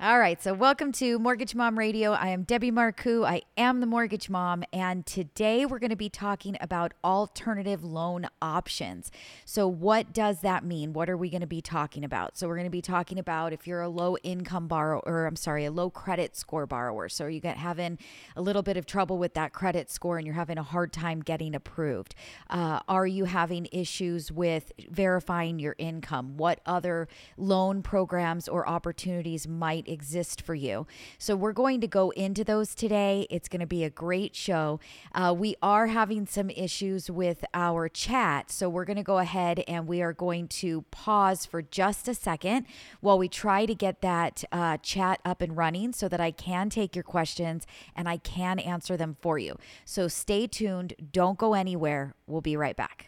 All right, so welcome to Mortgage Mom Radio. I am Debbie Marcoux. I am the mortgage mom, and today we're going to be talking about alternative loan options. So, what does that mean? What are we going to be talking about? So, we're going to be talking about if you're a low income borrower, or I'm sorry, a low credit score borrower. So, you get having a little bit of trouble with that credit score and you're having a hard time getting approved. Uh, are you having issues with verifying your income? What other loan programs or opportunities might exist for you. So, we're going to go into those today. It's going to be a great show. Uh, we are having some issues with our chat. So, we're going to go ahead and we are going to pause for just a second while we try to get that uh, chat up and running so that I can take your questions and I can answer them for you. So, stay tuned. Don't go anywhere. We'll be right back.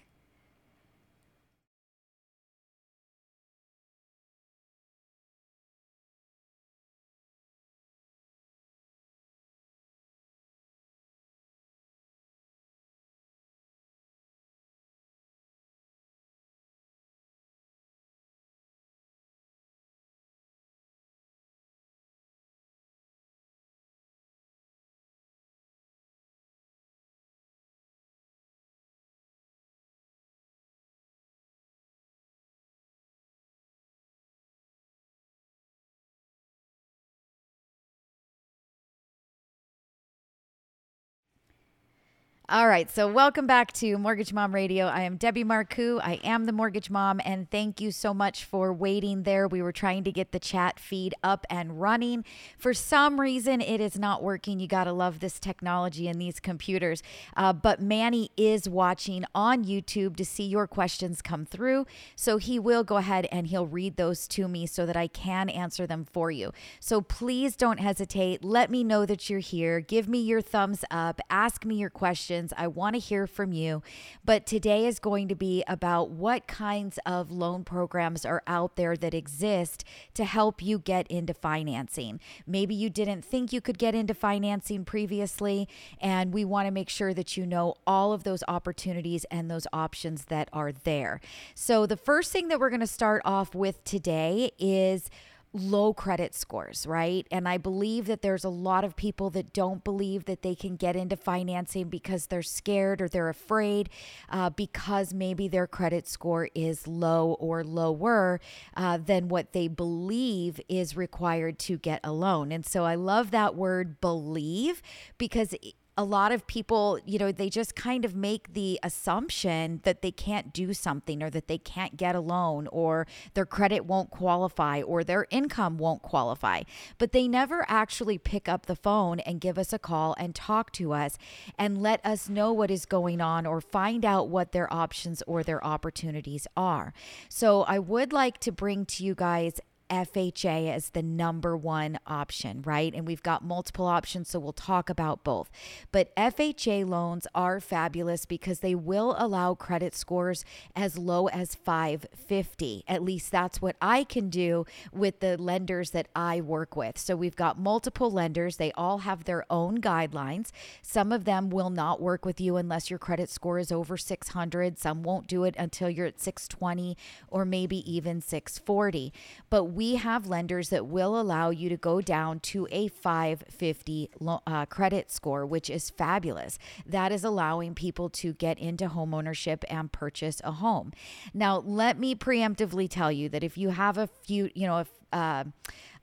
All right. So, welcome back to Mortgage Mom Radio. I am Debbie Marcoux. I am the Mortgage Mom, and thank you so much for waiting there. We were trying to get the chat feed up and running. For some reason, it is not working. You got to love this technology and these computers. Uh, but Manny is watching on YouTube to see your questions come through. So, he will go ahead and he'll read those to me so that I can answer them for you. So, please don't hesitate. Let me know that you're here. Give me your thumbs up. Ask me your questions questions. I want to hear from you. But today is going to be about what kinds of loan programs are out there that exist to help you get into financing. Maybe you didn't think you could get into financing previously, and we want to make sure that you know all of those opportunities and those options that are there. So, the first thing that we're going to start off with today is low credit scores, right? And I believe that there's a lot of people that don't believe that they can get into financing because they're scared or they're afraid uh, because maybe their credit score is low or lower uh, than what they believe is required to get a loan. And so I love that word believe because a lot of people, you know, they just kind of make the assumption that they can't do something or that they can't get a loan or their credit won't qualify or their income won't qualify. But they never actually pick up the phone and give us a call and talk to us and let us know what is going on or find out what their options or their opportunities are. So I would like to bring to you guys FHA as the number one option, right? And we've got multiple options, so we'll talk about both. But FHA loans are fabulous because they will allow credit scores as low as 550. At least that's what I can do with the lenders that I work with. So we've got multiple lenders, they all have their own guidelines. Some of them will not work with you unless your credit score is over 600. Some won't do it until you're at 620 or maybe even 640. But we have lenders that will allow you to go down to a 550 uh, credit score, which is fabulous. That is allowing people to get into home ownership and purchase a home. Now, let me preemptively tell you that if you have a few, you know, if uh,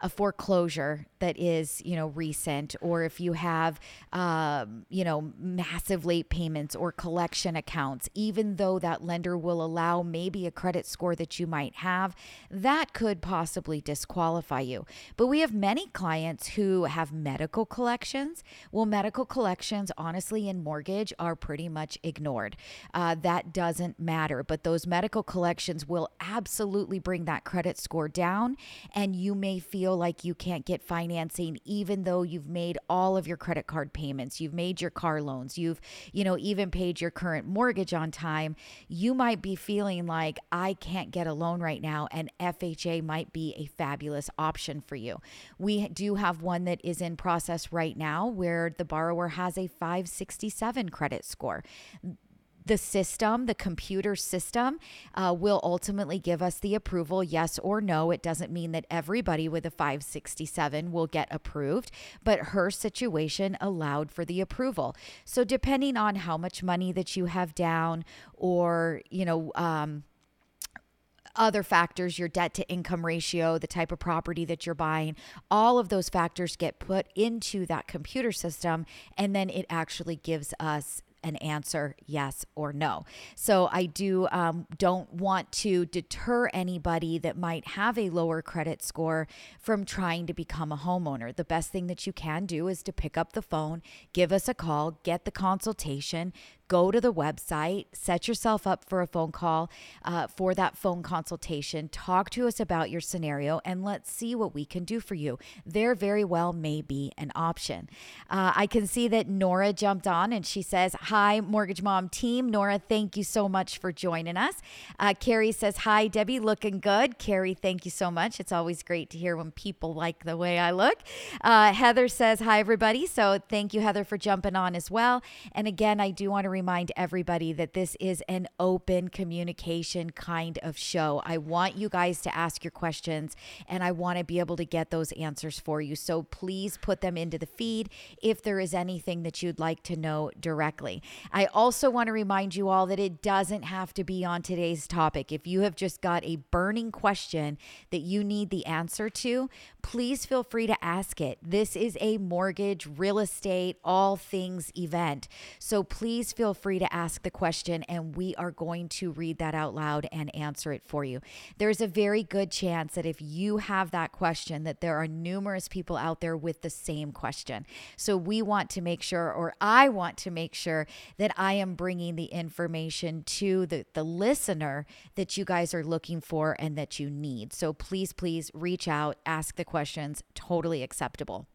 a foreclosure that is, you know, recent, or if you have, um, you know, massive late payments or collection accounts, even though that lender will allow maybe a credit score that you might have, that could possibly disqualify you. But we have many clients who have medical collections. Well, medical collections, honestly, in mortgage are pretty much ignored. Uh, that doesn't matter. But those medical collections will absolutely bring that credit score down, and you may feel feel like you can't get financing even though you've made all of your credit card payments, you've made your car loans, you've, you know, even paid your current mortgage on time, you might be feeling like I can't get a loan right now and FHA might be a fabulous option for you. We do have one that is in process right now where the borrower has a 567 credit score the system, the computer system, uh, will ultimately give us the approval, yes or no. It doesn't mean that everybody with a 567 will get approved, but her situation allowed for the approval. So, depending on how much money that you have down, or, you know, um, other factors, your debt to income ratio, the type of property that you're buying, all of those factors get put into that computer system. And then it actually gives us an answer yes or no. So I do um, don't want to deter anybody that might have a lower credit score from trying to become a homeowner. The best thing that you can do is to pick up the phone, give us a call, get the consultation, go to the website, set yourself up for a phone call uh, for that phone consultation. Talk to us about your scenario and let's see what we can do for you. There very well may be an option. Uh, I can see that Nora jumped on and she says, Hi, Mortgage Mom team. Nora, thank you so much for joining us. Uh, Carrie says, Hi, Debbie, looking good. Carrie, thank you so much. It's always great to hear when people like the way I look. Uh, Heather says, Hi, everybody. So thank you, Heather, for jumping on as well. And again, I do want to remind everybody that this is an open communication kind of show. I want you guys to ask your questions and I want to be able to get those answers for you. So please put them into the feed if there is anything that you'd like to know directly. I also want to remind you all that it doesn't have to be on today's topic. If you have just got a burning question that you need the answer to, please feel free to ask it. This is a mortgage, real estate, all things event. So please feel free to to ask the question, and we are going to read that out loud and answer it for you. There's a very good chance that if you have that question, that there are numerous people out there with the same question. So we want to make sure, or I want to make sure, that I am bringing the information to the, the listener that you guys are looking for and that you need. So please, please reach out, ask the questions, totally acceptable.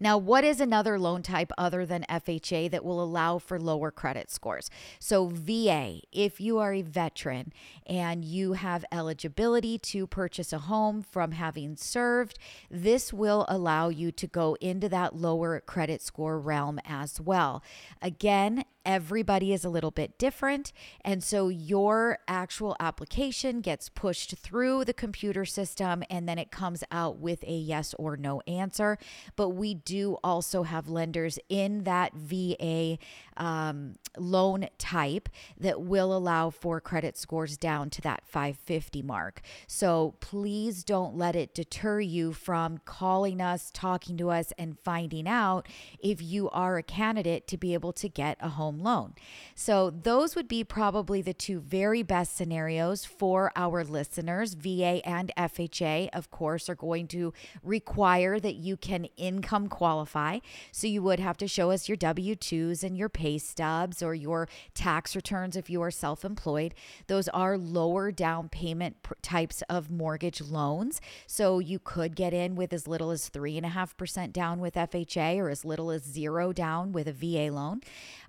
Now, what is another loan type other than FHA that will allow for lower credit scores? So, VA, if you are a veteran and you have eligibility to purchase a home from having served, this will allow you to go into that lower credit score realm as well. Again, everybody is a little bit different. And so your actual application gets pushed through the computer system and then it comes out with a yes or no answer. But we do also have lenders in that VA um, loan type that will allow for credit scores down to that 550 mark. So please don't let it deter you from calling us, talking to us, and finding out if you are a candidate to be able to get a home loan. So those would be probably the two very best scenarios for our listeners. VA and FHA, of course, are going to require that you can income qualify. So you would have to show us your W 2s and your pay stubs or your tax returns if you are self employed. Those are lower down payment types of mortgage loans. So you could get in with as little as 3.5% down with FHA or as little as zero down with a VA loan.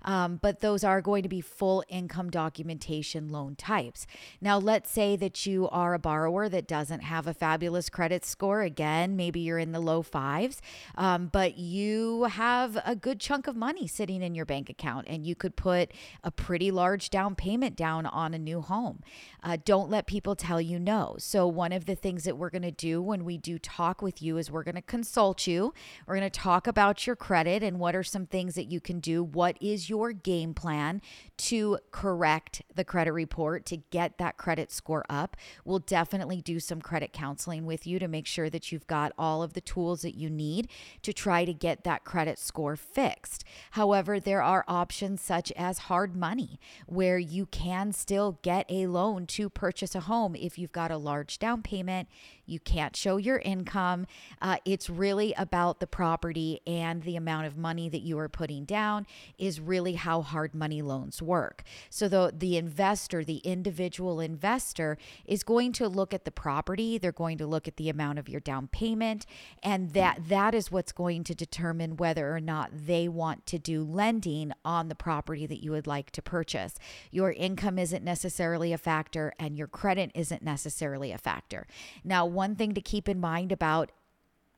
Um, but those are going to be full income documentation loan types. Now, let's say that you are a borrower that doesn't have a fabulous credit score. Again, maybe you're in the low fives, um, but you have a good chunk of money sitting in your bank account account and you could put a pretty large down payment down on a new home. Uh, don't let people tell you no. So, one of the things that we're going to do when we do talk with you is we're going to consult you. We're going to talk about your credit and what are some things that you can do. What is your game plan to correct the credit report to get that credit score up. We'll definitely do some credit counseling with you to make sure that you've got all of the tools that you need to try to get that credit score fixed. However, there are options such as hard money where you can still get a loan to purchase a home if you've got a large down payment, you can't show your income. Uh, it's really about the property and the amount of money that you are putting down is really how hard money loans work. So the the investor, the individual investor is going to look at the property, they're going to look at the amount of your down payment and that that is what's going to determine whether or not they want to do lending on the property that you would like to purchase. Your income isn't necessarily a factor and your credit isn't necessarily a factor. Now, one thing to keep in mind about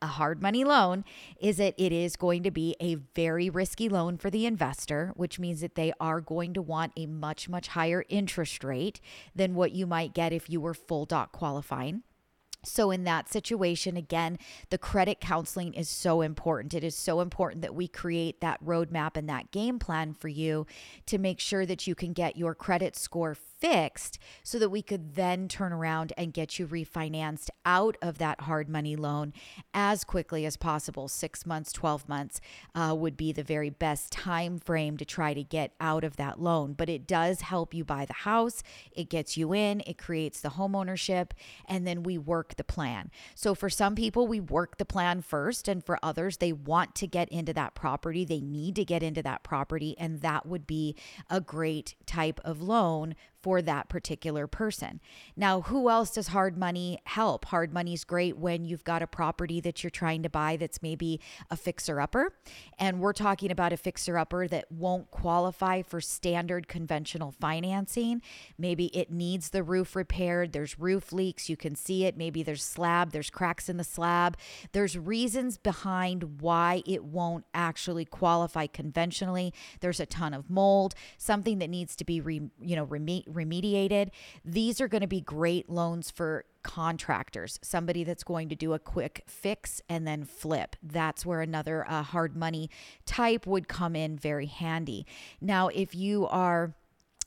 a hard money loan is that it is going to be a very risky loan for the investor, which means that they are going to want a much, much higher interest rate than what you might get if you were full doc qualifying. So, in that situation, again, the credit counseling is so important. It is so important that we create that roadmap and that game plan for you to make sure that you can get your credit score fixed so that we could then turn around and get you refinanced out of that hard money loan as quickly as possible. Six months, 12 months uh, would be the very best time frame to try to get out of that loan. But it does help you buy the house, it gets you in, it creates the home ownership, and then we work the plan. So for some people, we work the plan first, and for others, they want to get into that property, they need to get into that property, and that would be a great type of loan for that particular person. Now, who else does hard money help? Hard money is great when you've got a property that you're trying to buy that's maybe a fixer upper. And we're talking about a fixer upper that won't qualify for standard conventional financing. Maybe it needs the roof repaired, there's roof leaks, you can see it. Maybe there's slab, there's cracks in the slab. There's reasons behind why it won't actually qualify conventionally. There's a ton of mold, something that needs to be re, you know, reme- remediated. These are going to be great loans for contractors, somebody that's going to do a quick fix and then flip. That's where another uh, hard money type would come in very handy. Now, if you are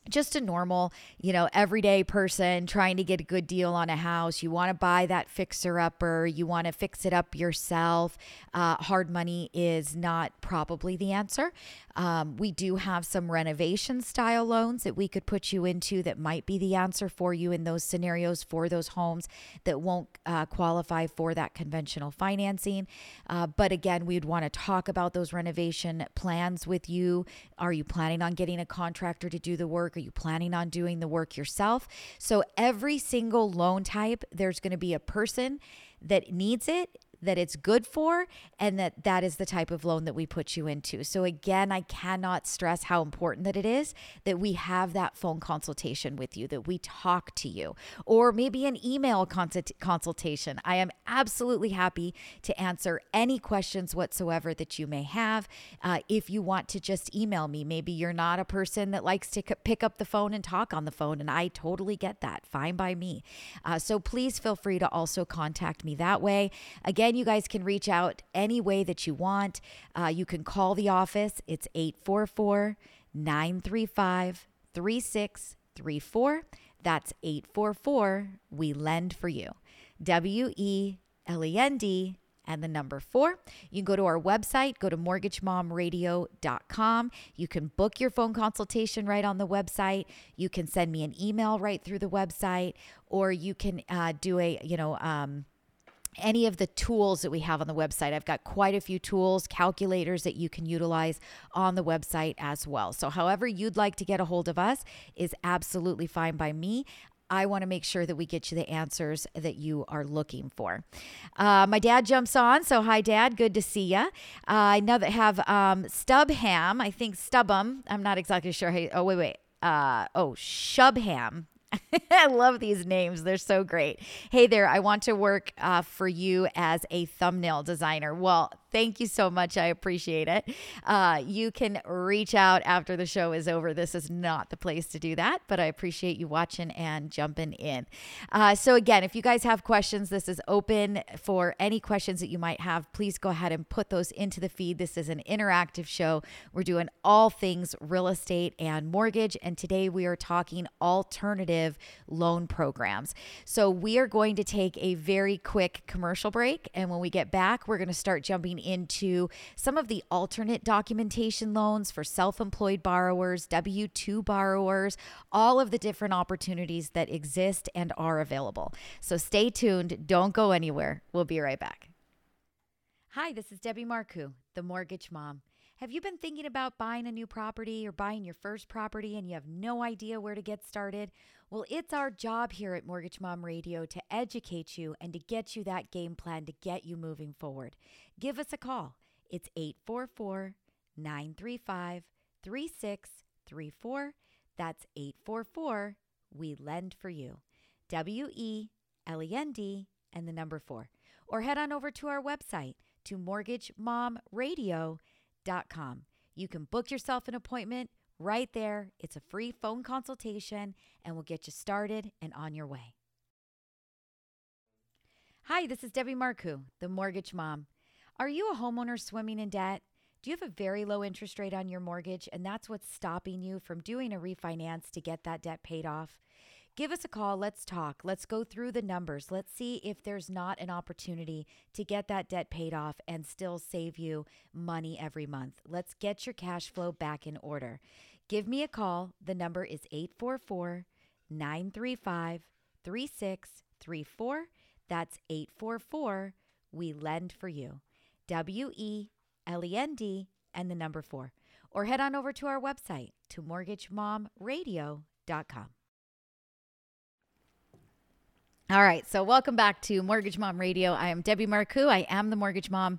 just a normal, you know, everyday person trying to get a good deal on a house. You want to buy that fixer upper, you want to fix it up yourself. Uh, hard money is not probably the answer. Um, we do have some renovation style loans that we could put you into that might be the answer for you in those scenarios for those homes that won't uh, qualify for that conventional financing. Uh, but again, we'd want to talk about those renovation plans with you. Are you planning on getting a contractor to do the work? Are you planning on doing the work yourself? So, every single loan type, there's going to be a person that needs it that it's good for and that that is the type of loan that we put you into. So again, I cannot stress how important that it is that we have that phone consultation with you, that we talk to you, or maybe an email consult- consultation. I am absolutely happy to answer any questions whatsoever that you may have. Uh, if you want to just email me, maybe you're not a person that likes to pick up the phone and talk on the phone, and I totally get that. Fine by me. Uh, so please feel free to also contact me that way. Again, you guys can reach out any way that you want. Uh, you can call the office, it's 844 935 3634. That's 844 We Lend for You. W E L E N D and the number four. You can go to our website, go to mortgagemomradio.com. You can book your phone consultation right on the website. You can send me an email right through the website, or you can uh, do a, you know, um, any of the tools that we have on the website. I've got quite a few tools, calculators that you can utilize on the website as well. So, however, you'd like to get a hold of us is absolutely fine by me. I want to make sure that we get you the answers that you are looking for. Uh, my dad jumps on. So, hi, Dad. Good to see you. Uh, I know that have um, Stubham. I think Stubham. I'm not exactly sure. How, oh, wait, wait. Uh, oh, Shubham I love these names. They're so great. Hey there, I want to work uh, for you as a thumbnail designer. Well, Thank you so much. I appreciate it. Uh, you can reach out after the show is over. This is not the place to do that, but I appreciate you watching and jumping in. Uh, so, again, if you guys have questions, this is open for any questions that you might have. Please go ahead and put those into the feed. This is an interactive show. We're doing all things real estate and mortgage. And today we are talking alternative loan programs. So, we are going to take a very quick commercial break. And when we get back, we're going to start jumping into some of the alternate documentation loans for self employed borrowers, W 2 borrowers, all of the different opportunities that exist and are available. So stay tuned. Don't go anywhere. We'll be right back. Hi, this is Debbie Marcoux, the mortgage mom. Have you been thinking about buying a new property or buying your first property and you have no idea where to get started? Well, it's our job here at Mortgage Mom Radio to educate you and to get you that game plan to get you moving forward. Give us a call. It's 844 935 3634. That's 844 We Lend for You. W E L E N D and the number four. Or head on over to our website to mortgagemomradio.com. You can book yourself an appointment right there. It's a free phone consultation and we'll get you started and on your way. Hi, this is Debbie Marcoux, the mortgage mom. Are you a homeowner swimming in debt? Do you have a very low interest rate on your mortgage and that's what's stopping you from doing a refinance to get that debt paid off? Give us a call. Let's talk. Let's go through the numbers. Let's see if there's not an opportunity to get that debt paid off and still save you money every month. Let's get your cash flow back in order. Give me a call. The number is 844 935 3634. That's 844 We Lend for You. W E L E N D, and the number four. Or head on over to our website to mortgagemomradio.com. All right, so welcome back to Mortgage Mom Radio. I am Debbie Marcoux. I am the mortgage mom.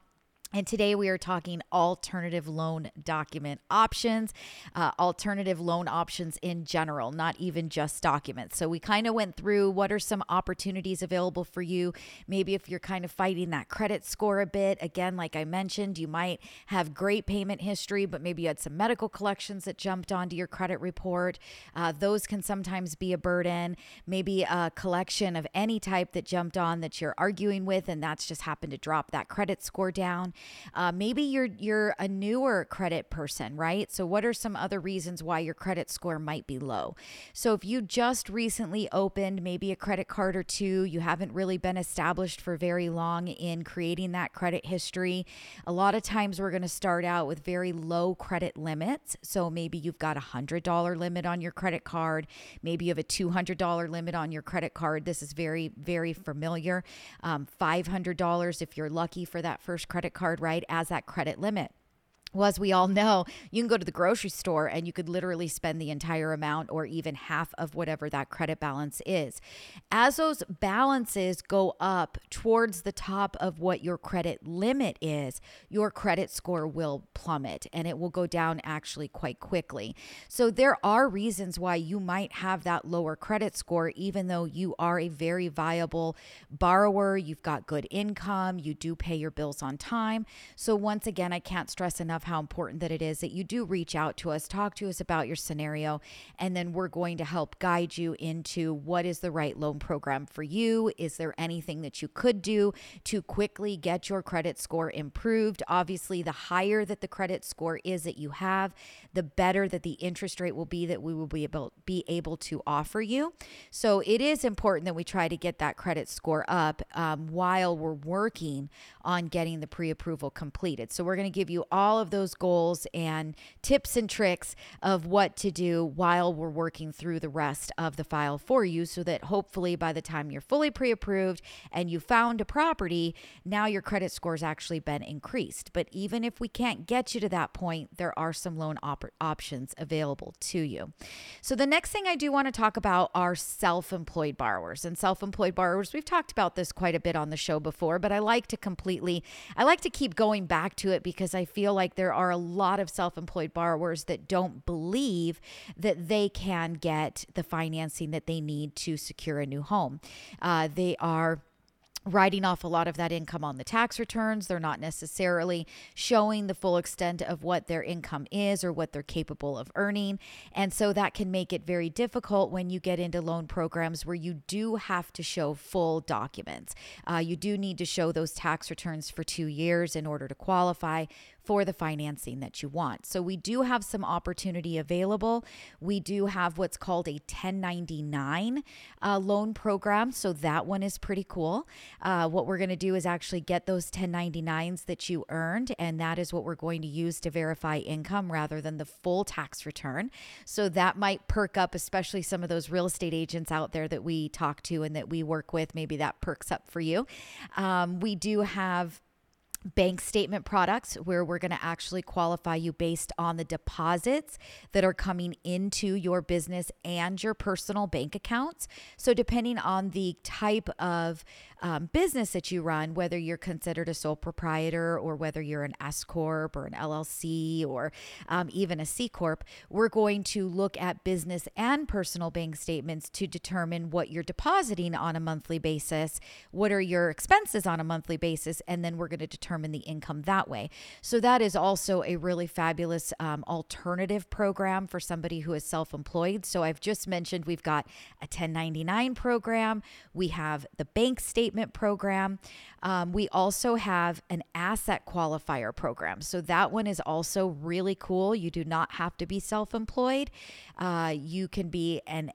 And today we are talking alternative loan document options, uh, alternative loan options in general, not even just documents. So we kind of went through what are some opportunities available for you. Maybe if you're kind of fighting that credit score a bit, again, like I mentioned, you might have great payment history, but maybe you had some medical collections that jumped onto your credit report. Uh, those can sometimes be a burden. Maybe a collection of any type that jumped on that you're arguing with, and that's just happened to drop that credit score down. Uh, maybe you're you're a newer credit person, right? So what are some other reasons why your credit score might be low? So if you just recently opened maybe a credit card or two, you haven't really been established for very long in creating that credit history. A lot of times we're going to start out with very low credit limits. So maybe you've got a hundred dollar limit on your credit card. Maybe you have a two hundred dollar limit on your credit card. This is very very familiar. Um, Five hundred dollars if you're lucky for that first credit card card, right, as that credit limit. Well, as we all know, you can go to the grocery store and you could literally spend the entire amount or even half of whatever that credit balance is. As those balances go up towards the top of what your credit limit is, your credit score will plummet and it will go down actually quite quickly. So, there are reasons why you might have that lower credit score, even though you are a very viable borrower, you've got good income, you do pay your bills on time. So, once again, I can't stress enough how important that it is that you do reach out to us, talk to us about your scenario, and then we're going to help guide you into what is the right loan program for you. Is there anything that you could do to quickly get your credit score improved? Obviously, the higher that the credit score is that you have, the better that the interest rate will be that we will be able be able to offer you. So it is important that we try to get that credit score up um, while we're working on getting the pre-approval completed. So we're going to give you all of of those goals and tips and tricks of what to do while we're working through the rest of the file for you so that hopefully by the time you're fully pre approved and you found a property, now your credit score's actually been increased. But even if we can't get you to that point, there are some loan op- options available to you. So the next thing I do want to talk about are self employed borrowers. And self employed borrowers, we've talked about this quite a bit on the show before, but I like to completely, I like to keep going back to it because I feel like there are a lot of self employed borrowers that don't believe that they can get the financing that they need to secure a new home. Uh, they are writing off a lot of that income on the tax returns. They're not necessarily showing the full extent of what their income is or what they're capable of earning. And so that can make it very difficult when you get into loan programs where you do have to show full documents. Uh, you do need to show those tax returns for two years in order to qualify for the financing that you want. So we do have some opportunity available. We do have what's called a 1099 uh, loan program. So that one is pretty cool. Uh, what we're going to do is actually get those 1099s that you earned, and that is what we're going to use to verify income rather than the full tax return. So that might perk up, especially some of those real estate agents out there that we talk to and that we work with. Maybe that perks up for you. Um, we do have bank statement products where we're going to actually qualify you based on the deposits that are coming into your business and your personal bank accounts. So, depending on the type of um, business that you run, whether you're considered a sole proprietor or whether you're an S Corp or an LLC or um, even a C Corp, we're going to look at business and personal bank statements to determine what you're depositing on a monthly basis, what are your expenses on a monthly basis, and then we're going to determine the income that way. So, that is also a really fabulous um, alternative program for somebody who is self employed. So, I've just mentioned we've got a 1099 program, we have the bank statement program. Um, we also have an asset qualifier program. So that one is also really cool. You do not have to be self employed, uh, you can be an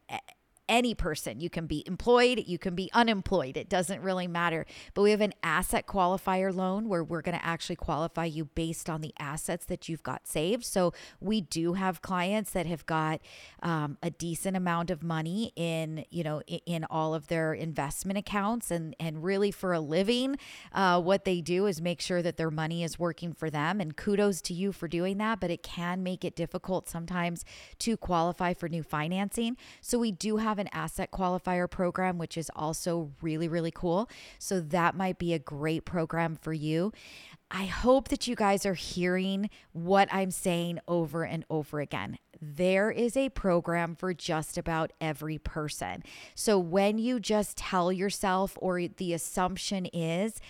any person. You can be employed, you can be unemployed. It doesn't really matter. But we have an asset qualifier loan where we're going to actually qualify you based on the assets that you've got saved. So we do have clients that have got um, a decent amount of money in, you know, in, all of their investment accounts, and and really for a living, uh, what they do is make sure that their money is working for them. And kudos to you for doing that. But it can make it difficult sometimes to qualify for new financing. So we do have an asset qualifier program, which is also really, really cool. So that might be a great program for you. I hope that you guys are hearing what I'm saying over and over again. There is a program for just about every person. So when you just tell yourself, or the assumption is,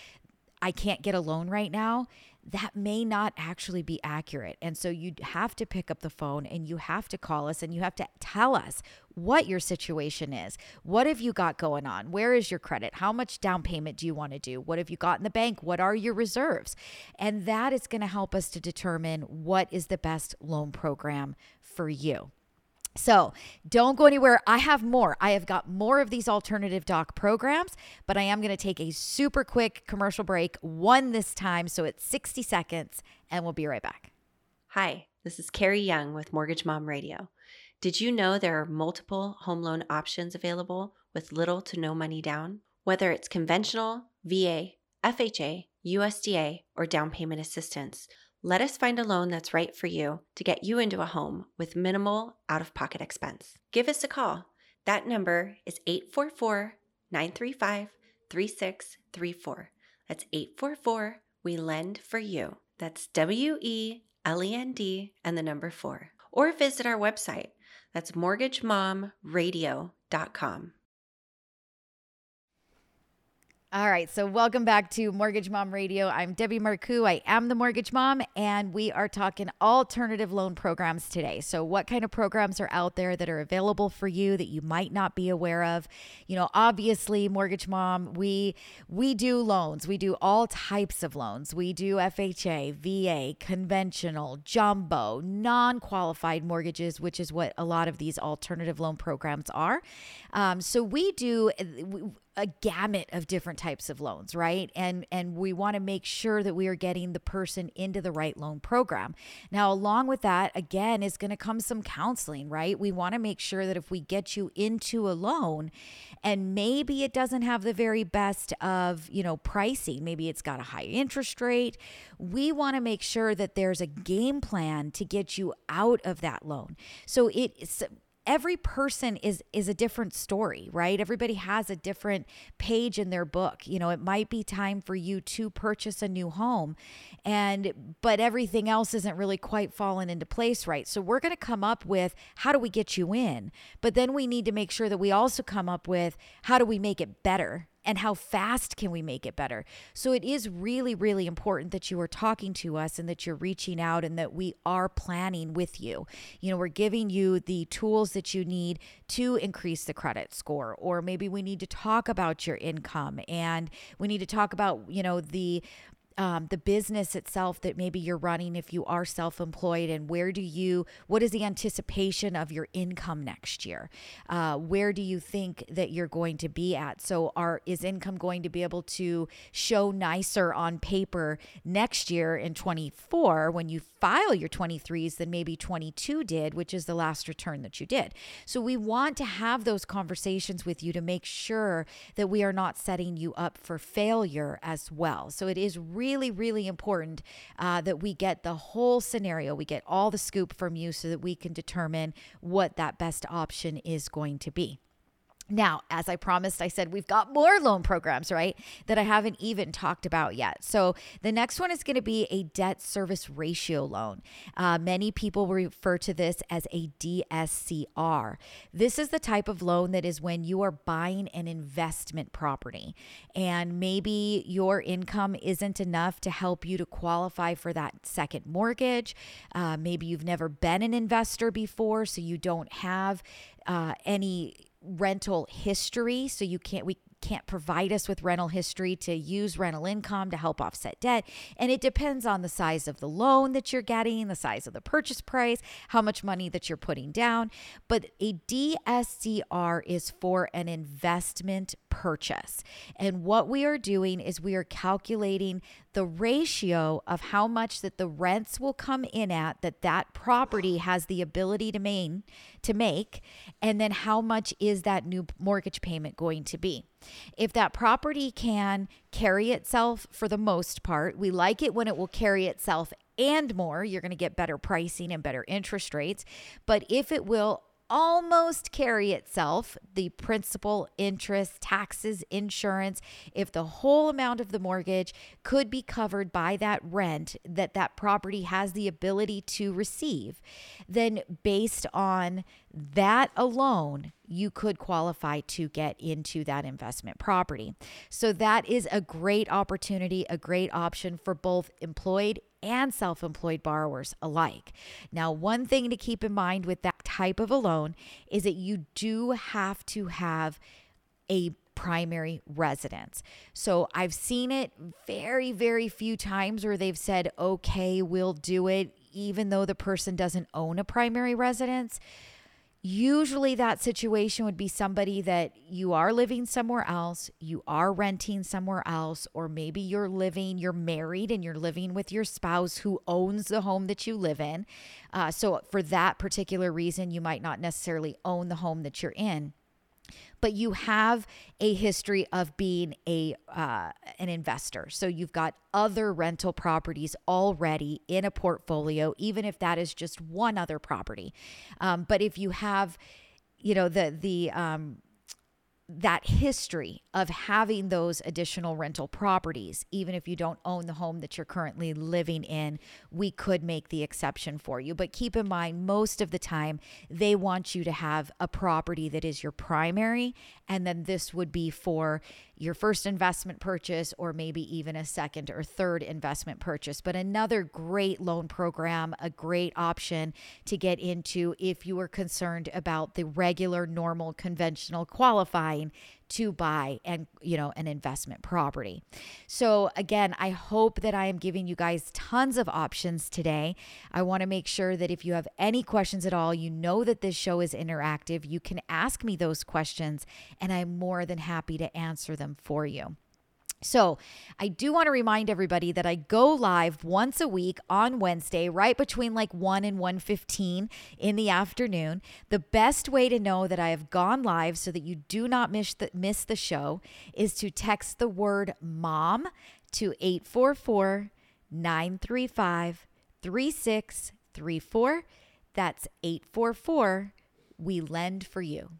I can't get a loan right now, that may not actually be accurate. And so you have to pick up the phone and you have to call us and you have to tell us what your situation is. What have you got going on? Where is your credit? How much down payment do you want to do? What have you got in the bank? What are your reserves? And that is going to help us to determine what is the best loan program for you. So don't go anywhere. I have more. I have got more of these alternative doc programs, but I am going to take a super quick commercial break, one this time. So it's 60 seconds, and we'll be right back. Hi, this is Carrie Young with Mortgage Mom Radio. Did you know there are multiple home loan options available with little to no money down? Whether it's conventional, VA, FHA, USDA, or down payment assistance, let us find a loan that's right for you to get you into a home with minimal out of pocket expense. Give us a call. That number is 844 935 3634. That's 844 We Lend for You. That's W E L E N D and the number four. Or visit our website. That's mortgagemomradio.com. All right, so welcome back to Mortgage Mom Radio. I'm Debbie Marcoux. I am the Mortgage Mom, and we are talking alternative loan programs today. So, what kind of programs are out there that are available for you that you might not be aware of? You know, obviously, Mortgage Mom, we we do loans. We do all types of loans. We do FHA, VA, conventional, jumbo, non-qualified mortgages, which is what a lot of these alternative loan programs are. Um, so, we do a gamut of different types of loans, right? And and we want to make sure that we are getting the person into the right loan program. Now, along with that, again, is going to come some counseling, right? We want to make sure that if we get you into a loan and maybe it doesn't have the very best of, you know, pricing, maybe it's got a high interest rate, we want to make sure that there's a game plan to get you out of that loan. So it's every person is is a different story right? Everybody has a different page in their book. You know it might be time for you to purchase a new home and but everything else isn't really quite fallen into place right. So we're going to come up with how do we get you in? But then we need to make sure that we also come up with how do we make it better and how fast can we make it better? So it is really, really important that you are talking to us and that you're reaching out and that we are planning with you. You know, we're giving you the tools that you need to increase the credit score, or maybe we need to talk about your income and we need to talk about, you know, the um, the business itself that maybe you're running if you are self-employed and where do you what is the anticipation of your income next year? Uh, where do you think that you're going to be at? So are is income going to be able to show nicer on paper next year in 24 when you file your 23s than maybe 22 did which is the last return that you did? So we want to have those conversations with you to make sure that we are not setting you up for failure as well. So it is really really, really important uh, that we get the whole scenario, we get all the scoop from you so that we can determine what that best option is going to be. Now, as I promised, I said we've got more loan programs, right? That I haven't even talked about yet. So the next one is going to be a debt service ratio loan. Uh, many people refer to this as a DSCR. This is the type of loan that is when you are buying an investment property and maybe your income isn't enough to help you to qualify for that second mortgage. Uh, maybe you've never been an investor before, so you don't have uh, any rental history so you can't we can't provide us with rental history to use rental income to help offset debt. And it depends on the size of the loan that you're getting, the size of the purchase price, how much money that you're putting down. But a DSCR is for an investment purchase. And what we are doing is we are calculating the ratio of how much that the rents will come in at that that property has the ability to main to make and then how much is that new mortgage payment going to be if that property can carry itself for the most part we like it when it will carry itself and more you're going to get better pricing and better interest rates but if it will almost carry itself the principal, interest, taxes, insurance. If the whole amount of the mortgage could be covered by that rent that that property has the ability to receive, then based on that alone, you could qualify to get into that investment property. So, that is a great opportunity, a great option for both employed and self employed borrowers alike. Now, one thing to keep in mind with that type of a loan is that you do have to have a primary residence. So I've seen it very, very few times where they've said, okay, we'll do it, even though the person doesn't own a primary residence. Usually, that situation would be somebody that you are living somewhere else, you are renting somewhere else, or maybe you're living, you're married and you're living with your spouse who owns the home that you live in. Uh, so, for that particular reason, you might not necessarily own the home that you're in but you have a history of being a uh, an investor. So you've got other rental properties already in a portfolio, even if that is just one other property. Um, but if you have, you know, the the um, that history of having those additional rental properties, even if you don't own the home that you're currently living in, we could make the exception for you. But keep in mind, most of the time, they want you to have a property that is your primary, and then this would be for your first investment purchase or maybe even a second or third investment purchase. But another great loan program, a great option to get into if you are concerned about the regular, normal, conventional qualifying to buy and you know an investment property. So again, I hope that I am giving you guys tons of options today. I want to make sure that if you have any questions at all, you know that this show is interactive. You can ask me those questions and I'm more than happy to answer them for you. So, I do want to remind everybody that I go live once a week on Wednesday right between like 1 and 1:15 in the afternoon. The best way to know that I have gone live so that you do not miss the miss the show is to text the word mom to 844 935 3634. That's 844 we lend for you.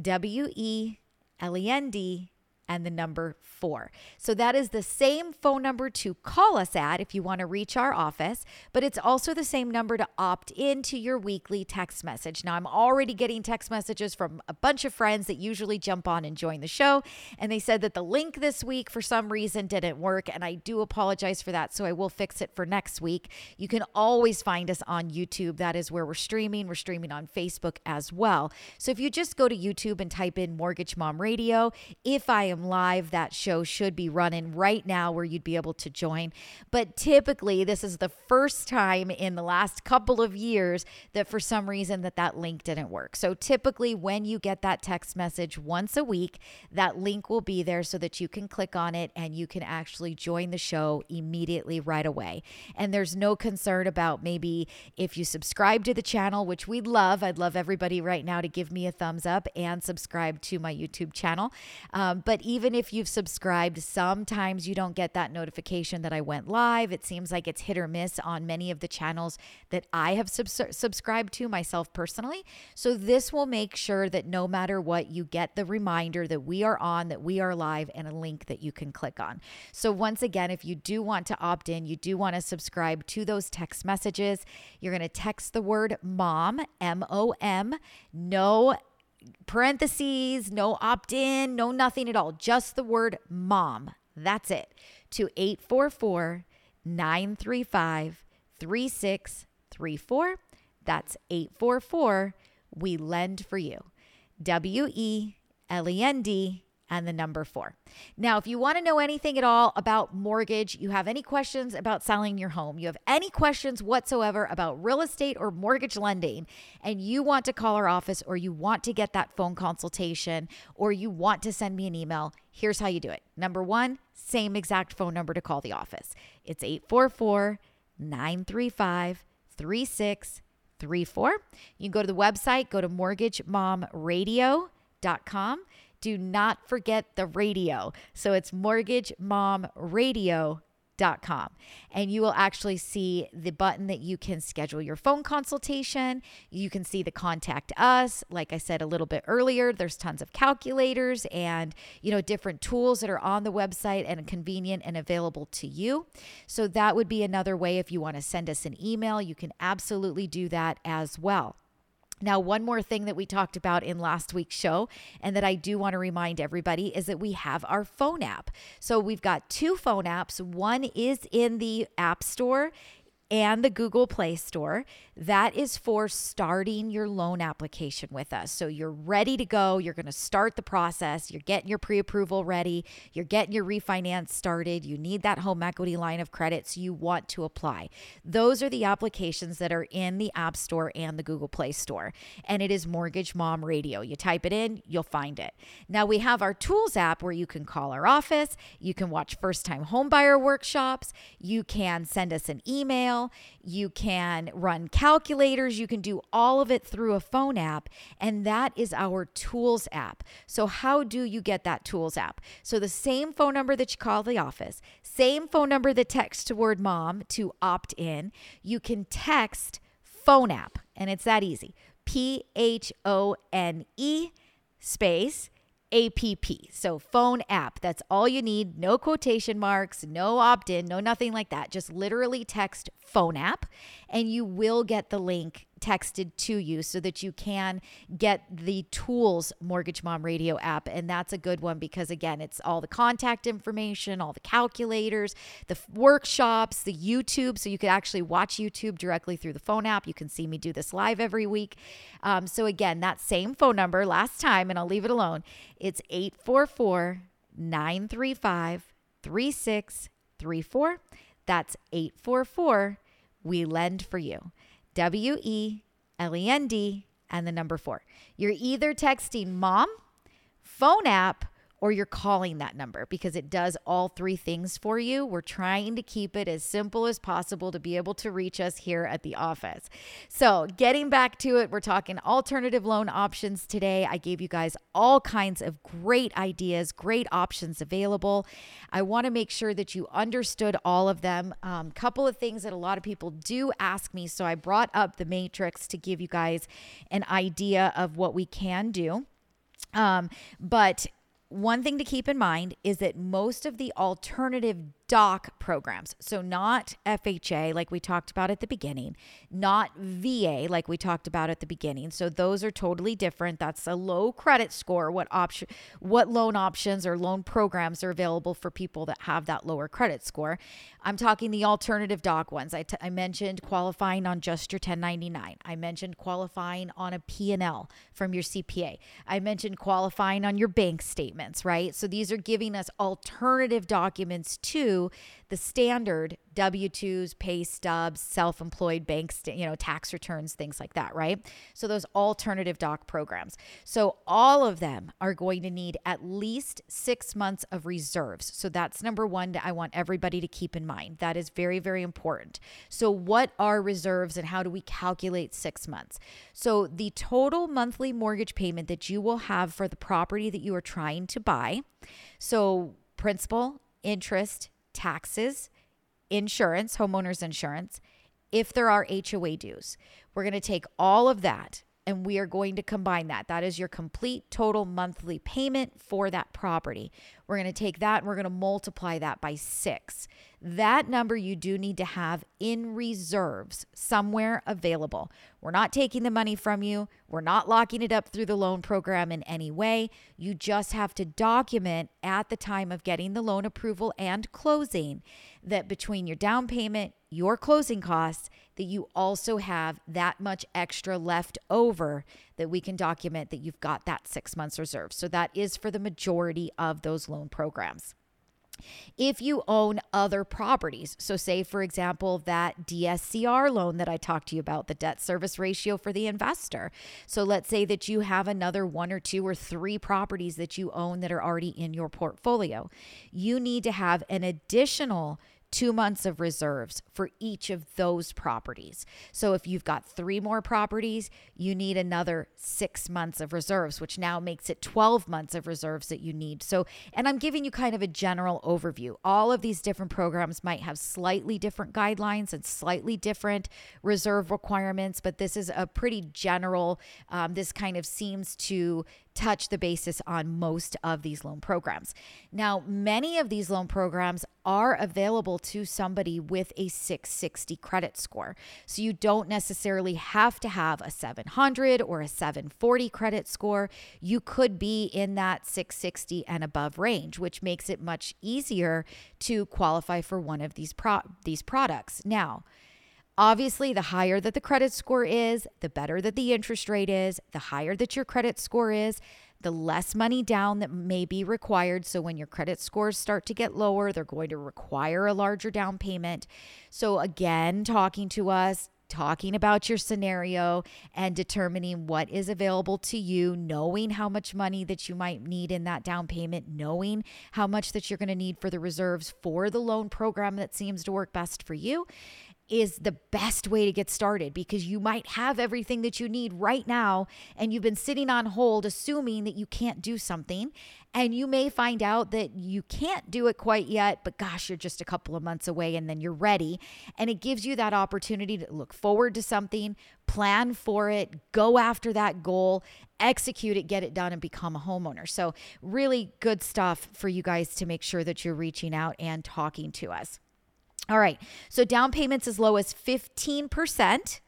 W E L E N D and the number four. So that is the same phone number to call us at if you want to reach our office, but it's also the same number to opt into your weekly text message. Now, I'm already getting text messages from a bunch of friends that usually jump on and join the show, and they said that the link this week for some reason didn't work, and I do apologize for that. So I will fix it for next week. You can always find us on YouTube. That is where we're streaming. We're streaming on Facebook as well. So if you just go to YouTube and type in Mortgage Mom Radio, if I am live, that show should be running right now where you'd be able to join. But typically, this is the first time in the last couple of years that for some reason that that link didn't work. So typically when you get that text message once a week, that link will be there so that you can click on it and you can actually join the show immediately right away. And there's no concern about maybe if you subscribe to the channel, which we'd love. I'd love everybody right now to give me a thumbs up and subscribe to my YouTube channel. Um, but even if you've subscribed, sometimes you don't get that notification that I went live. It seems like it's hit or miss on many of the channels that I have subs- subscribed to myself personally. So this will make sure that no matter what, you get the reminder that we are on, that we are live, and a link that you can click on. So once again, if you do want to opt in, you do want to subscribe to those text messages, you're going to text the word mom, M O M, no parentheses, no opt in, no nothing at all, just the word mom. That's it. To 844 935 3634. That's 844 We Lend for You. W E L E N D and the number four. Now, if you want to know anything at all about mortgage, you have any questions about selling your home, you have any questions whatsoever about real estate or mortgage lending, and you want to call our office or you want to get that phone consultation or you want to send me an email, here's how you do it. Number one, same exact phone number to call the office. It's 844 935 3634. You can go to the website, go to mortgagemomradio.com do not forget the radio. So it's mortgagemomradio.com. And you will actually see the button that you can schedule your phone consultation. You can see the contact us. Like I said a little bit earlier, there's tons of calculators and, you know, different tools that are on the website and convenient and available to you. So that would be another way if you want to send us an email, you can absolutely do that as well. Now, one more thing that we talked about in last week's show, and that I do want to remind everybody, is that we have our phone app. So we've got two phone apps. One is in the App Store and the Google Play Store. That is for starting your loan application with us. So you're ready to go. You're going to start the process. You're getting your pre approval ready. You're getting your refinance started. You need that home equity line of credit. So you want to apply. Those are the applications that are in the App Store and the Google Play Store. And it is Mortgage Mom Radio. You type it in, you'll find it. Now we have our Tools app where you can call our office. You can watch first time homebuyer workshops. You can send us an email. You can run calculators. You can do all of it through a phone app. And that is our Tools app. So, how do you get that Tools app? So, the same phone number that you call the office, same phone number that texts to word mom to opt in, you can text phone app. And it's that easy P H O N E space app. So, phone app. That's all you need. No quotation marks, no opt in, no nothing like that. Just literally text phone app, and you will get the link texted to you so that you can get the tools mortgage mom radio app. And that's a good one because again it's all the contact information all the calculators the workshops the youtube. So you could actually watch youtube directly through the phone app. You can see me do this live every week. Um, so again that same phone number last time and i'll leave it alone. It's 844 935 3634 that's 844 we lend for you W E L E N D and the number four. You're either texting mom, phone app, or you're calling that number because it does all three things for you. We're trying to keep it as simple as possible to be able to reach us here at the office. So, getting back to it, we're talking alternative loan options today. I gave you guys all kinds of great ideas, great options available. I want to make sure that you understood all of them. A um, couple of things that a lot of people do ask me. So, I brought up the matrix to give you guys an idea of what we can do. Um, but one thing to keep in mind is that most of the alternative doc programs, so not FHA like we talked about at the beginning, not VA like we talked about at the beginning. So those are totally different. That's a low credit score. What option what loan options or loan programs are available for people that have that lower credit score? I'm talking the alternative doc ones. I, t- I mentioned qualifying on just your 1099. I mentioned qualifying on a P&L from your CPA. I mentioned qualifying on your bank statements, right? So these are giving us alternative documents the standard W2s, pay stubs, self-employed banks, you know, tax returns, things like that, right? So those alternative doc programs. So all of them are going to need at least 6 months of reserves. So that's number 1 that I want everybody to keep in mind. That is very very important. So what are reserves and how do we calculate 6 months? So the total monthly mortgage payment that you will have for the property that you are trying to buy. So principal, interest, taxes, insurance, homeowners insurance, if there are HOA dues. We're going to take all of that and we are going to combine that. That is your complete total monthly payment for that property. We're going to take that and we're going to multiply that by six. That number you do need to have in reserves somewhere available. We're not taking the money from you, we're not locking it up through the loan program in any way. You just have to document at the time of getting the loan approval and closing that between your down payment, your closing costs, that you also have that much extra left over that we can document that you've got that six months reserve. So that is for the majority of those loan programs. If you own other properties, so say, for example, that DSCR loan that I talked to you about, the debt service ratio for the investor. So let's say that you have another one or two or three properties that you own that are already in your portfolio. You need to have an additional two months of reserves for each of those properties. So if you've got three more properties, you need another six months of reserves, which now makes it 12 months of reserves that you need. So, and I'm giving you kind of a general overview. All of these different programs might have slightly different guidelines and slightly different reserve requirements, but this is a pretty general, um, this kind of seems to touch the basis on most of these loan programs. Now, many of these loan programs are available to somebody with a 660 credit score. So you don't necessarily have to have a 700 or a 740 credit score. You could be in that 660 and above range, which makes it much easier to qualify for one of these pro- these products. Now, Obviously, the higher that the credit score is, the better that the interest rate is, the higher that your credit score is, the less money down that may be required. So, when your credit scores start to get lower, they're going to require a larger down payment. So, again, talking to us, talking about your scenario and determining what is available to you, knowing how much money that you might need in that down payment, knowing how much that you're going to need for the reserves for the loan program that seems to work best for you is the best way to get started because you might have everything that you need right now and you've been sitting on hold assuming that you can't do something. And you may find out that you can't do it quite yet but gosh you're just a couple of months away and then you're ready. And it gives you that opportunity to look forward to something plan for it go after that goal execute it get it done and become a homeowner. So really good stuff for you guys to make sure that you're reaching out and talking to us all right. So down payments as low as 15%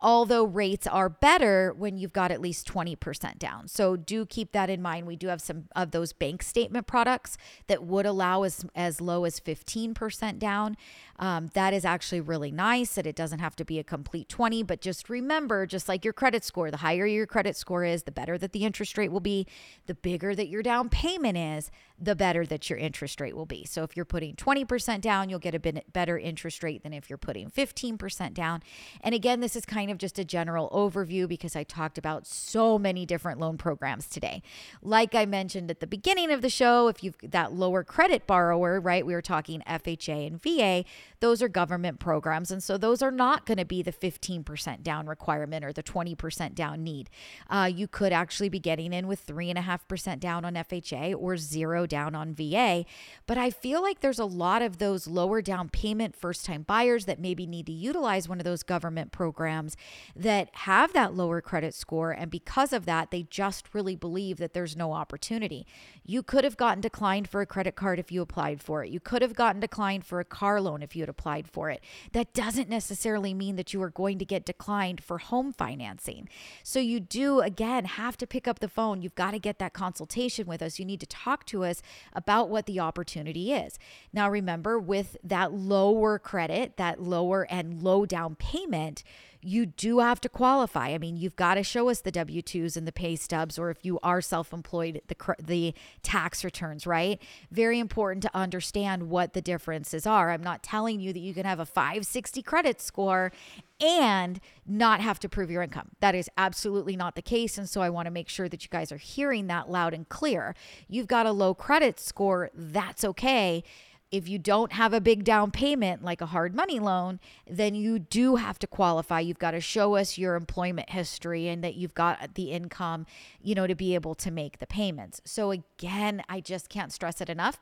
although rates are better when you've got at least 20% down. So do keep that in mind. We do have some of those bank statement products that would allow as, as low as 15% down. Um, that is actually really nice that it doesn't have to be a complete 20, but just remember, just like your credit score, the higher your credit score is, the better that the interest rate will be, the bigger that your down payment is, the better that your interest rate will be. So if you're putting 20% down, you'll get a bit better interest rate than if you're putting 15% down. And again, this is kind of just a general overview because I talked about so many different loan programs today. Like I mentioned at the beginning of the show, if you've that lower credit borrower, right? We were talking FHA and VA, those are government programs. And so those are not going to be the 15% down requirement or the 20% down need. Uh, you could actually be getting in with 3.5% down on FHA or zero down on VA. But I feel like there's a lot of those lower down payment first time buyers that maybe need to utilize one of those government programs that have that lower credit score. And because of that, they just really believe that there's no opportunity. You could have gotten declined for a credit card if you applied for it. You could have gotten declined for a car loan if you had applied for it. That doesn't necessarily mean that you are going to get declined for home financing. So you do, again, have to pick up the phone. You've got to get that consultation with us. You need to talk to us about what the opportunity is. Now, remember, with that lower credit, that lower and low down payment, you do have to qualify. I mean, you've got to show us the W 2s and the pay stubs, or if you are self employed, the, the tax returns, right? Very important to understand what the differences are. I'm not telling you that you can have a 560 credit score and not have to prove your income. That is absolutely not the case. And so I want to make sure that you guys are hearing that loud and clear. You've got a low credit score, that's okay if you don't have a big down payment like a hard money loan, then you do have to qualify. You've got to show us your employment history and that you've got the income, you know, to be able to make the payments. So again, I just can't stress it enough.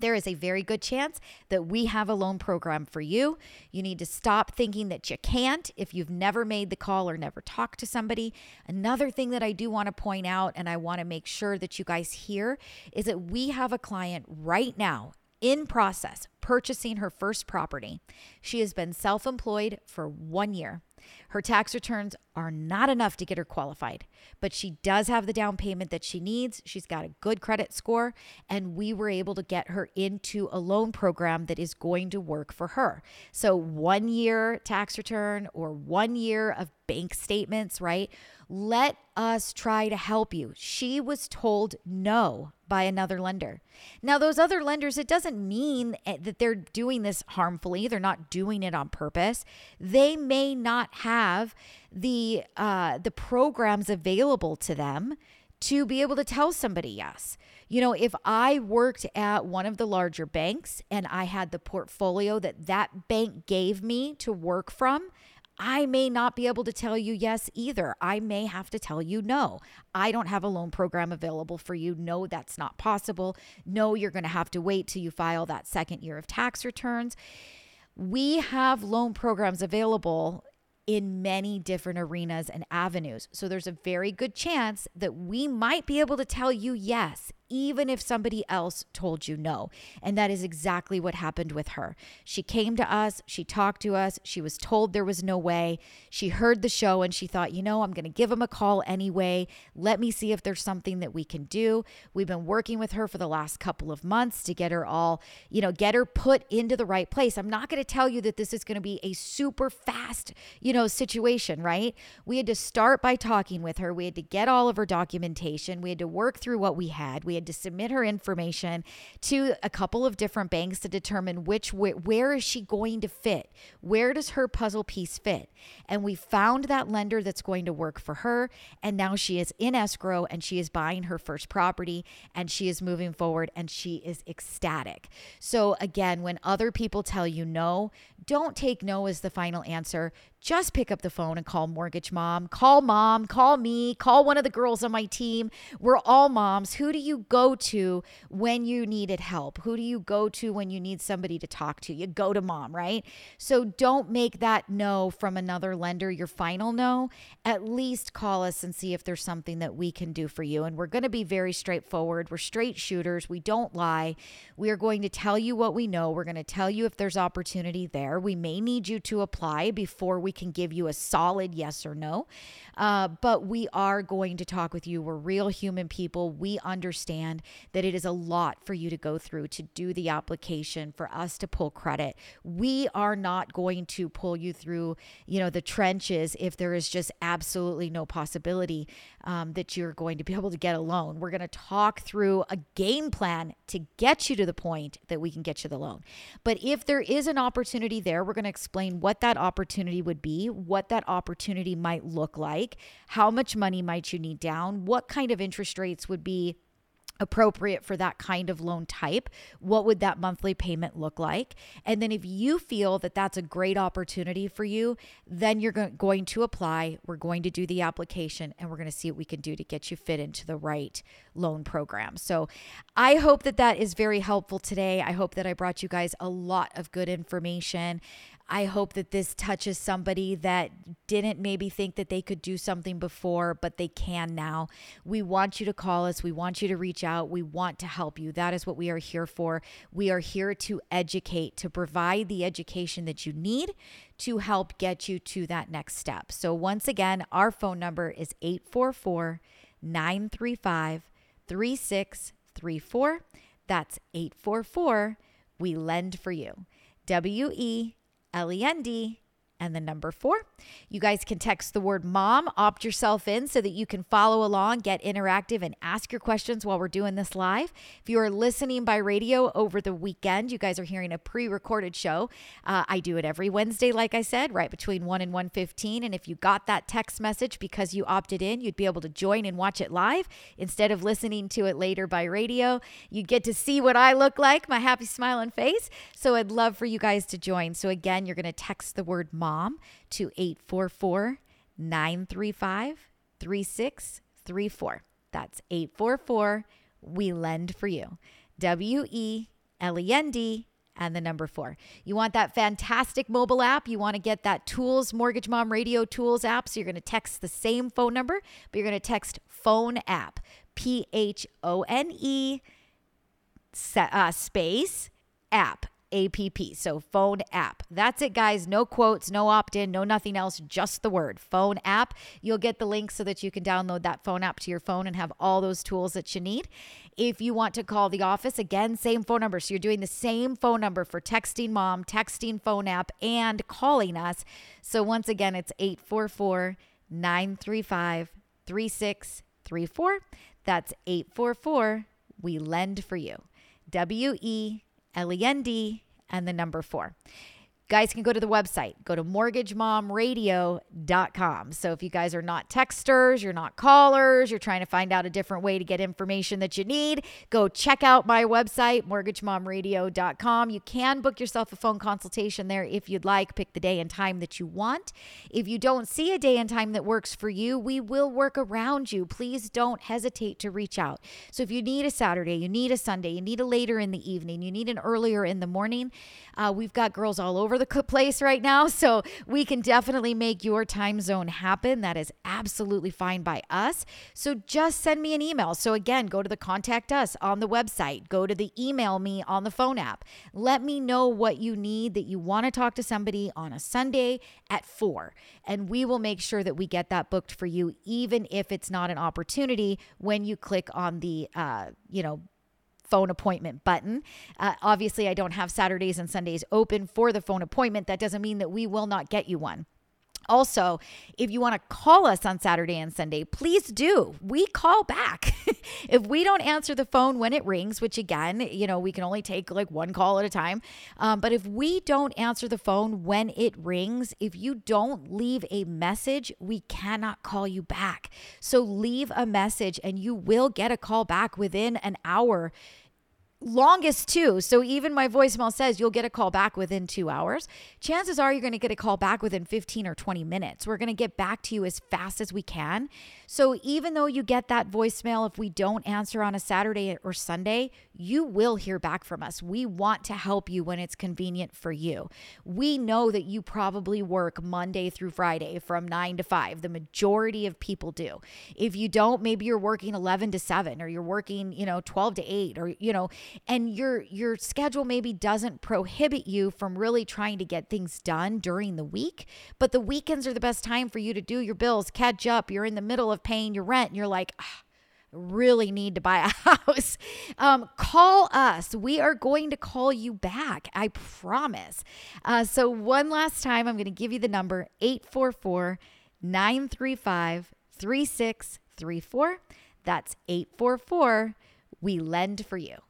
There is a very good chance that we have a loan program for you. You need to stop thinking that you can't if you've never made the call or never talked to somebody. Another thing that I do want to point out, and I want to make sure that you guys hear, is that we have a client right now in process purchasing her first property. She has been self employed for one year. Her tax returns are not enough to get her qualified, but she does have the down payment that she needs. She's got a good credit score, and we were able to get her into a loan program that is going to work for her. So, one year tax return or one year of bank statements, right? Let us try to help you. She was told no by another lender. Now, those other lenders, it doesn't mean eh, they're doing this harmfully. They're not doing it on purpose. They may not have the uh, the programs available to them to be able to tell somebody yes. You know, if I worked at one of the larger banks and I had the portfolio that that bank gave me to work from, I may not be able to tell you yes either. I may have to tell you no. I don't have a loan program available for you. No, that's not possible. No, you're going to have to wait till you file that second year of tax returns. We have loan programs available in many different arenas and avenues. So there's a very good chance that we might be able to tell you yes even if somebody else told you no. And that is exactly what happened with her. She came to us, she talked to us, she was told there was no way. She heard the show and she thought, you know, I'm going to give him a call anyway. Let me see if there's something that we can do. We've been working with her for the last couple of months to get her all, you know, get her put into the right place. I'm not going to tell you that this is going to be a super fast, you know, situation, right? We had to start by talking with her. We had to get all of her documentation. We had to work through what we had. We had to submit her information to a couple of different banks to determine which where, where is she going to fit? Where does her puzzle piece fit? And we found that lender that's going to work for her and now she is in escrow and she is buying her first property and she is moving forward and she is ecstatic. So again, when other people tell you no, don't take no as the final answer just pick up the phone and call Mortgage Mom. Call mom, call me, call one of the girls on my team. We're all moms. Who do you go to when you needed help? Who do you go to when you need somebody to talk to? You go to mom, right? So don't make that no from another lender your final no. At least call us and see if there's something that we can do for you. And we're going to be very straightforward. We're straight shooters. We don't lie. We are going to tell you what we know. We're going to tell you if there's opportunity there. We may need you to apply before we can give you a solid yes or no. Uh, but we are going to talk with you. We're real human people. We understand that it is a lot for you to go through to do the application, for us to pull credit. We are not going to pull you through, you know, the trenches if there is just absolutely no possibility um, that you're going to be able to get a loan. We're going to talk through a game plan to get you to the point that we can get you the loan. But if there is an opportunity there, we're going to explain what that opportunity would be, what that opportunity might look like, how much money might you need down, what kind of interest rates would be appropriate for that kind of loan type what would that monthly payment look like? And then if you feel that that's a great opportunity for you then you're going to apply. We're going to do the application and we're going to see what we can do to get you fit into the right loan program. So i hope that that is very helpful today. I hope that i brought you guys a lot of good information I hope that this touches somebody that didn't maybe think that they could do something before, but they can now. We want you to call us. We want you to reach out. We want to help you. That is what we are here for. We are here to educate, to provide the education that you need to help get you to that next step. So, once again, our phone number is 844 935 3634. That's 844 We Lend for You. W E L E N D and the number four. You guys can text the word mom, opt yourself in so that you can follow along, get interactive, and ask your questions while we're doing this live. If you are listening by radio over the weekend, you guys are hearing a pre-recorded show. Uh, I do it every Wednesday, like I said, right between 1 and 1.15. And if you got that text message because you opted in, you'd be able to join and watch it live instead of listening to it later by radio. You'd get to see what I look like, my happy smiling face. So I'd love for you guys to join. So again, you're going to text the word mom mom to 844 935 3634. That's 844 We Lend for You. W E L E N D and the number four. You want that fantastic mobile app. You want to get that Tools Mortgage Mom Radio Tools app. So you're going to text the same phone number, but you're going to text phone app, P H O N E uh, space app app. So phone app. That's it, guys. No quotes, no opt in, no nothing else, just the word phone app. You'll get the link so that you can download that phone app to your phone and have all those tools that you need. If you want to call the office, again, same phone number. So you're doing the same phone number for texting mom, texting phone app, and calling us. So once again, it's 844 935 3634. That's 844 We Lend for You. W E L E N D, and the number four. Guys can go to the website, go to mortgagemomradio.com. So if you guys are not texters, you're not callers, you're trying to find out a different way to get information that you need, go check out my website, mortgagemomradio.com. You can book yourself a phone consultation there if you'd like. Pick the day and time that you want. If you don't see a day and time that works for you, we will work around you. Please don't hesitate to reach out. So if you need a Saturday, you need a Sunday, you need a later in the evening, you need an earlier in the morning, uh, we've got girls all over the place right now. So we can definitely make your time zone happen. That is absolutely fine by us. So just send me an email. So again, go to the contact us on the website, go to the email me on the phone app. Let me know what you need that you want to talk to somebody on a Sunday at four. And we will make sure that we get that booked for you, even if it's not an opportunity when you click on the, uh, you know, phone appointment button. Uh, obviously, I don't have Saturdays and Sundays open for the phone appointment. That doesn't mean that we will not get you one. Also, if you want to call us on Saturday and Sunday, please do. We call back. if we don't answer the phone when it rings, which again, you know, we can only take like one call at a time. Um, but if we don't answer the phone when it rings, if you don't leave a message, we cannot call you back. So leave a message and you will get a call back within an hour longest two. So even my voicemail says you'll get a call back within two hours. Chances are you're going to get a call back within 15 or 20 minutes. We're going to get back to you as fast as we can. So even though you get that voicemail, if we don't answer on a Saturday or Sunday, you will hear back from us. We want to help you when it's convenient for you. We know that you probably work Monday through Friday from nine to five. The majority of people do. If you don't, maybe you're working 11 to seven or you're working, you know, 12 to eight or, you know, and your your schedule maybe doesn't prohibit you from really trying to get things done during the week but the weekends are the best time for you to do your bills catch up you're in the middle of paying your rent and you're like ah, really need to buy a house, um, call us. We are going to call you back. I promise. Uh, so, one last time, I'm going to give you the number 844 935 3634. That's 844 We Lend for You.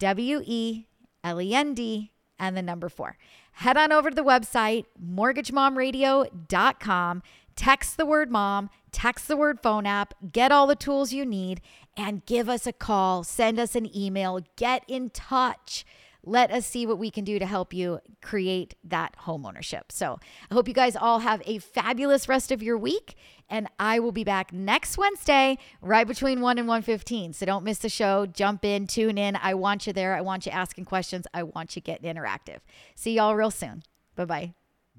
W E L E N D and the number four. Head on over to the website, mortgagemomradio.com. Text the word mom, text the word phone app, get all the tools you need, and give us a call. Send us an email. Get in touch. Let us see what we can do to help you create that home ownership. So I hope you guys all have a fabulous rest of your week. And I will be back next Wednesday, right between 1 and 1.15. So don't miss the show. Jump in, tune in. I want you there. I want you asking questions. I want you getting interactive. See y'all real soon. Bye-bye.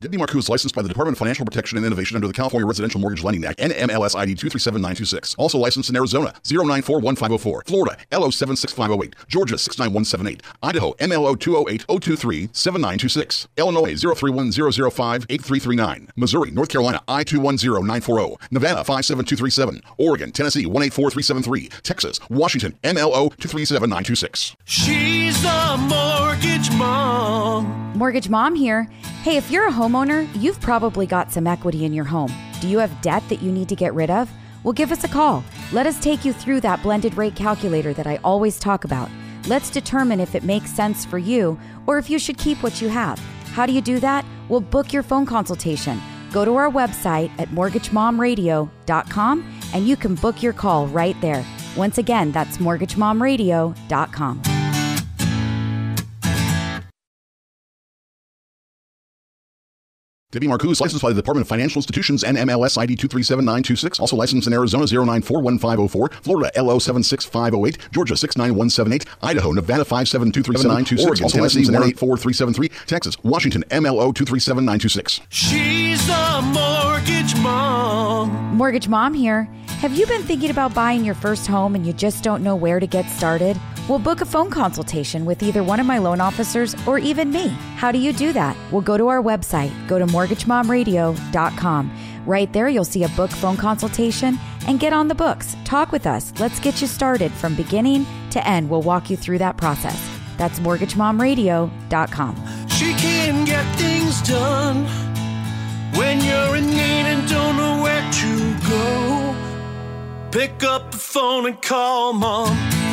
Debbie Marcoux is licensed by the Department of Financial Protection and Innovation under the California Residential Mortgage Lending Act, NMLS ID 237926. Also licensed in Arizona 0941504, Florida LO76508, Georgia 69178, Idaho MLO 208-023-7926, Illinois 031-005-8339, Missouri, North Carolina I210940, Nevada 57237, Oregon, Tennessee 184373, Texas, Washington MLO 237926. She's the mortgage mom. Mortgage Mom here. Hey, if you're a homeowner, you've probably got some equity in your home. Do you have debt that you need to get rid of? Well, give us a call. Let us take you through that blended rate calculator that I always talk about. Let's determine if it makes sense for you or if you should keep what you have. How do you do that? We'll book your phone consultation. Go to our website at mortgagemomradio.com and you can book your call right there. Once again, that's mortgagemomradio.com. Debbie Marcoux is licensed by the Department of Financial Institutions NMLS ID 237926. Also licensed in Arizona 0941504, Florida LO76508, Georgia 69178, Idaho, Nevada 5723796, Oregon, Tennessee 184373, Texas, Washington MLO 237926. She's the mortgage mom. Mortgage Mom here. Have you been thinking about buying your first home and you just don't know where to get started? We'll book a phone consultation with either one of my loan officers or even me. How do you do that? We'll go to our website, go to mortgagemomradio.com. Right there, you'll see a book phone consultation and get on the books. Talk with us. Let's get you started from beginning to end. We'll walk you through that process. That's mortgagemomradio.com. She can get things done when you're in need and don't know where to go. Pick up the phone and call mom.